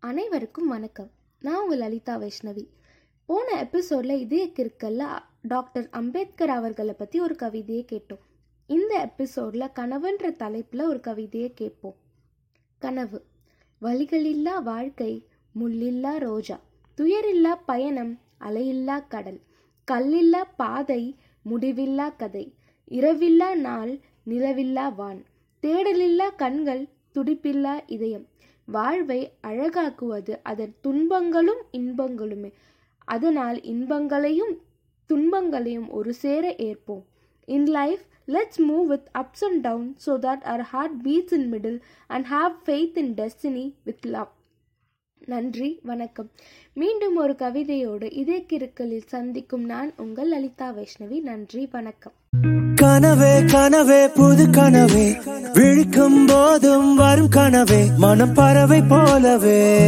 அனைவருக்கும் வணக்கம். நான் உங்கள் லலிதா வைஷ்ணவி. போன எபிசோடில் இதய கிற்கல்ல டாக்டர் அம்பேத்கர் அவர்களை பற்றி ஒரு கவிதையை கேட்டோம். இந்த எபிசோடில் கனவுன்ற தலைப்பில் ஒரு கவிதையை கேட்போம். கனவு. வழிகளில்லா வாழ்க்கை முள்ளில்லா ரோஜா துயரில்லா பயணம் அலையில்லா கடல் கல்லில்லா பாதை முடிவில்லா கதை இரவில்லா நாள் நிலவில்லா வான் தேடலில்லா கண்கள் துடிப்பில்லா இதயம் வாழ்வை அழகாக்குவது அதன் துன்பங்களும் இன்பங்களுமே. அதனால் இன்பங்களையும் துன்பங்களையும் ஒரு சேர ஏற்போம். In life let's move with ups and down so that our heart beats in middle and have faith in destiny with love நன்றி வணக்கம். மீண்டும் ஒரு கவிதையோடு இதே கிருக்கலில் சந்திக்கும் நான் உங்கள் லலிதா வைஷ்ணவி. நன்றி வணக்கம். கனவே கனவே புது கனவே. விழிக்கும் போதும் வரும் கனவே. மனம் பறவை போலவே.